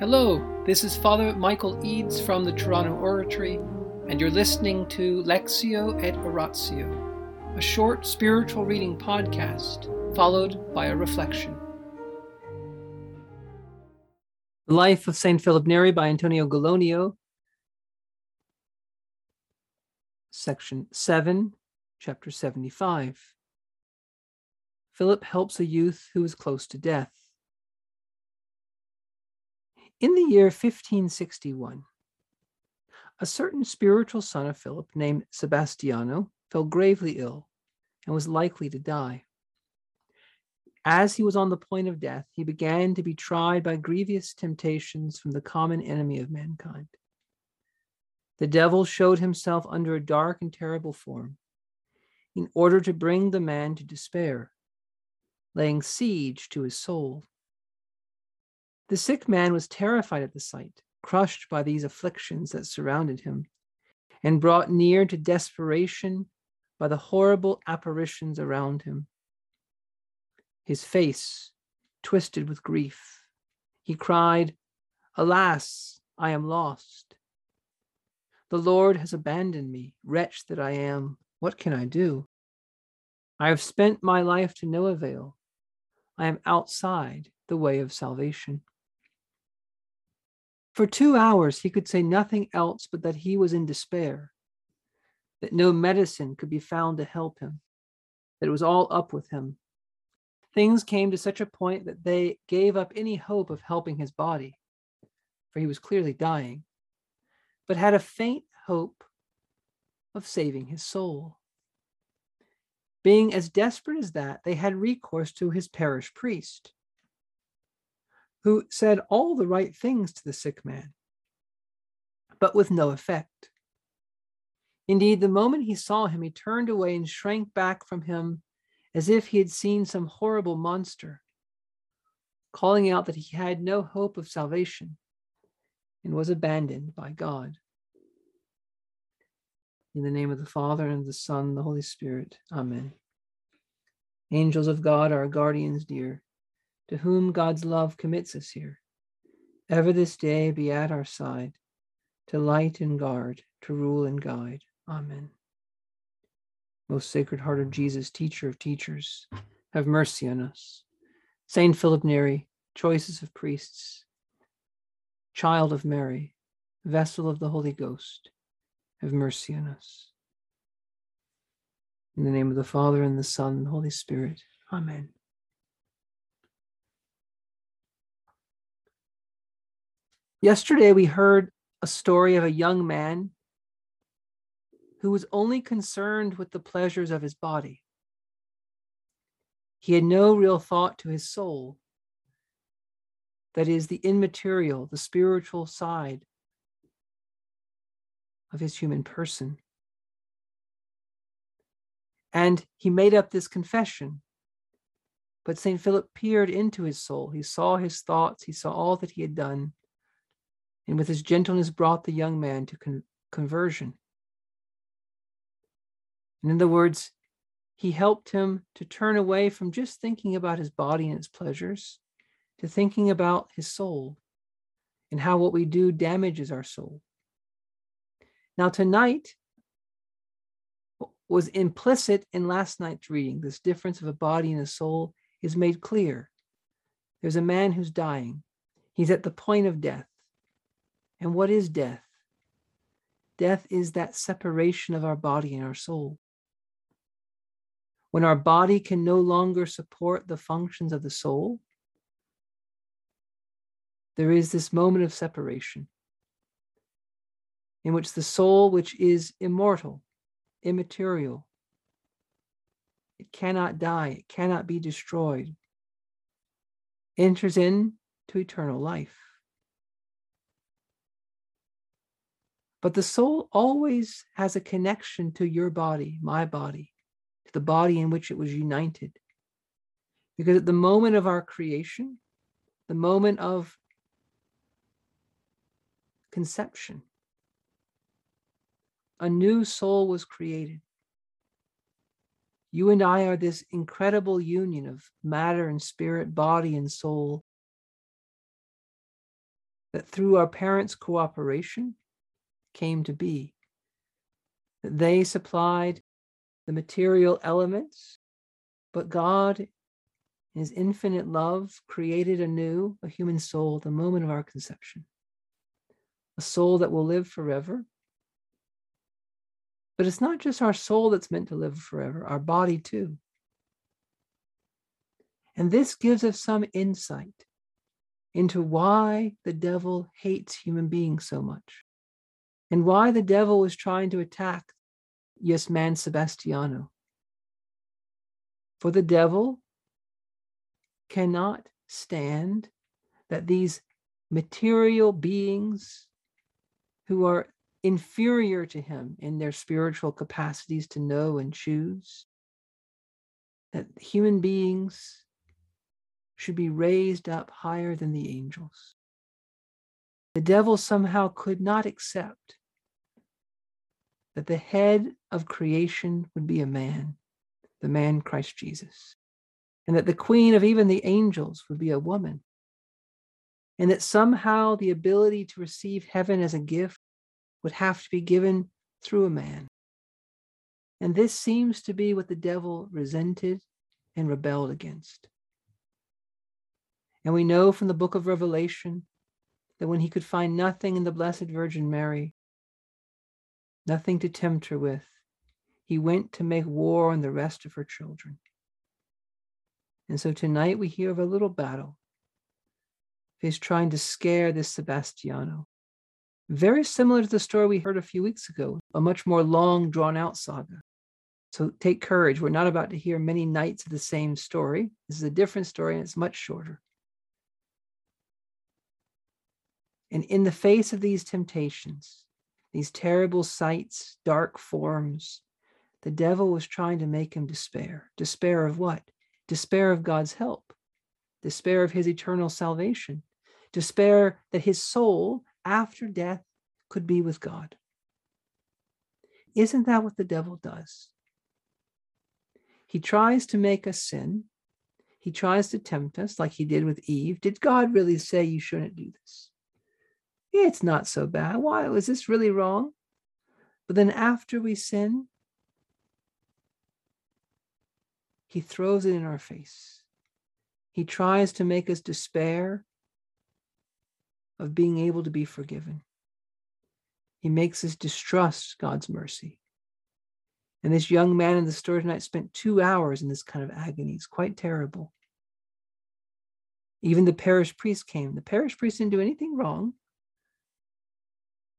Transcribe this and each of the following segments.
Hello, this is Father Michael Eads from the Toronto Oratory, and you're listening to Lectio et Oratio, a short spiritual reading podcast followed by a reflection. The Life of St. Philip Neri by Antonio Gallonio, section 7, chapter 75. Philip helps a youth who is close to death. In the year 1561, a certain spiritual son of Philip named Sebastiano fell gravely ill and was likely to die. As he was on the point of death, he began to be tried by grievous temptations from the common enemy of mankind. The devil showed himself under a dark and terrible form in order to bring the man to despair, laying siege to his soul. The sick man was terrified at the sight, crushed by these afflictions that surrounded him, and brought near to desperation by the horrible apparitions around him. His face twisted with grief, he cried, Alas, I am lost. The Lord has abandoned me, wretch that I am. What can I do? I have spent my life to no avail. I am outside the way of salvation. For two hours, he could say nothing else but that he was in despair, that no medicine could be found to help him, that it was all up with him. Things came to such a point that they gave up any hope of helping his body, for he was clearly dying, but had a faint hope of saving his soul. Being as desperate as that, they had recourse to his parish priest who said all the right things to the sick man, but with no effect. Indeed, the moment he saw him, he turned away and shrank back from him as if he had seen some horrible monster, calling out that he had no hope of salvation and was abandoned by God. In the name of the Father, and of the Son, and the Holy Spirit. Amen. Angels of God, are our guardians dear, to whom God's love commits us here. Ever this day be at our side, to light and guard, to rule and guide. Amen. Most Sacred Heart of Jesus, teacher of teachers, have mercy on us. Saint Philip Neri, choices of priests, child of Mary, vessel of the Holy Ghost, have mercy on us. In the name of the Father, and the Son, and the Holy Spirit. Amen. Yesterday, we heard a story of a young man who was only concerned with the pleasures of his body. He had no real thought to his soul, that is, the immaterial, the spiritual side of his human person. And he made up this confession. But St. Philip peered into his soul. He saw his thoughts, he saw all that he had done and with his gentleness brought the young man to con- conversion. And in the words, he helped him to turn away from just thinking about his body and its pleasures to thinking about his soul and how what we do damages our soul. Now, tonight was implicit in last night's reading. This difference of a body and a soul is made clear. There's a man who's dying, he's at the point of death. And what is death? Death is that separation of our body and our soul. When our body can no longer support the functions of the soul, there is this moment of separation in which the soul, which is immortal, immaterial, it cannot die, it cannot be destroyed, enters into eternal life. But the soul always has a connection to your body, my body, to the body in which it was united. Because at the moment of our creation, the moment of conception, a new soul was created. You and I are this incredible union of matter and spirit, body and soul. that through our parents' cooperation came to be. They supplied the material elements, but God, in his infinite love, created anew a human soul at the moment of our conception, a soul that will live forever. But it's not just our soul that's meant to live forever, our body too. And this gives us some insight into why the devil hates human beings so much and why the devil is trying to attack yes man Sebastiano. For the devil cannot stand that these material beings who are inferior to him in their spiritual capacities to know and choose, that human beings should be raised up higher than the angels. The devil somehow could not accept that the head of creation would be a man, the man Christ Jesus, and that the queen of even the angels would be a woman, and that somehow the ability to receive heaven as a gift would have to be given through a man. And this seems to be what the devil resented and rebelled against. And we know from the book of Revelation that when he could find nothing in the Blessed Virgin Mary, nothing to tempt her with, he went to make war on the rest of her children. And so tonight we hear of a little battle. He's trying to scare this Sebastiano. Very similar to the story we heard a few weeks ago, a much more long, drawn out saga. So take courage. We're not about to hear many nights of the same story. This is a different story and it's much shorter. And in the face of these temptations, these terrible sights, dark forms, the devil was trying to make him despair. Despair of what? Despair of God's help, despair of his eternal salvation, despair that his soul after death could be with God. Isn't that what the devil does? He tries to make us sin. He tries to tempt us like he did with Eve. Did God really say you shouldn't do this? It's not so bad. Why was this really wrong? But then after we sin, he throws it in our face. He tries to make us despair of being able to be forgiven. He makes us distrust God's mercy. And this young man in the story tonight spent two hours in this kind of agony. It's quite terrible. Even the parish priest came. The parish priest didn't do anything wrong.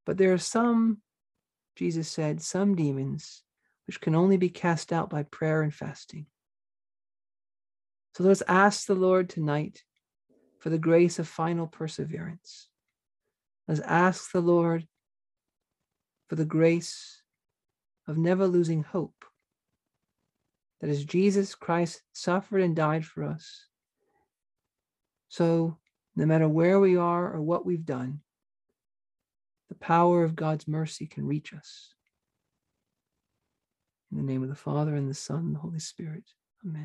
But there are some, Jesus said, some demons which can only be cast out by prayer and fasting. So let's ask the Lord tonight for the grace of final perseverance. Let's ask the Lord for the grace of never losing hope. That as Jesus Christ suffered and died for us, so no matter where we are or what we've done, the power of God's mercy can reach us. In the name of the Father, and the Son, and the Holy Spirit. Amen.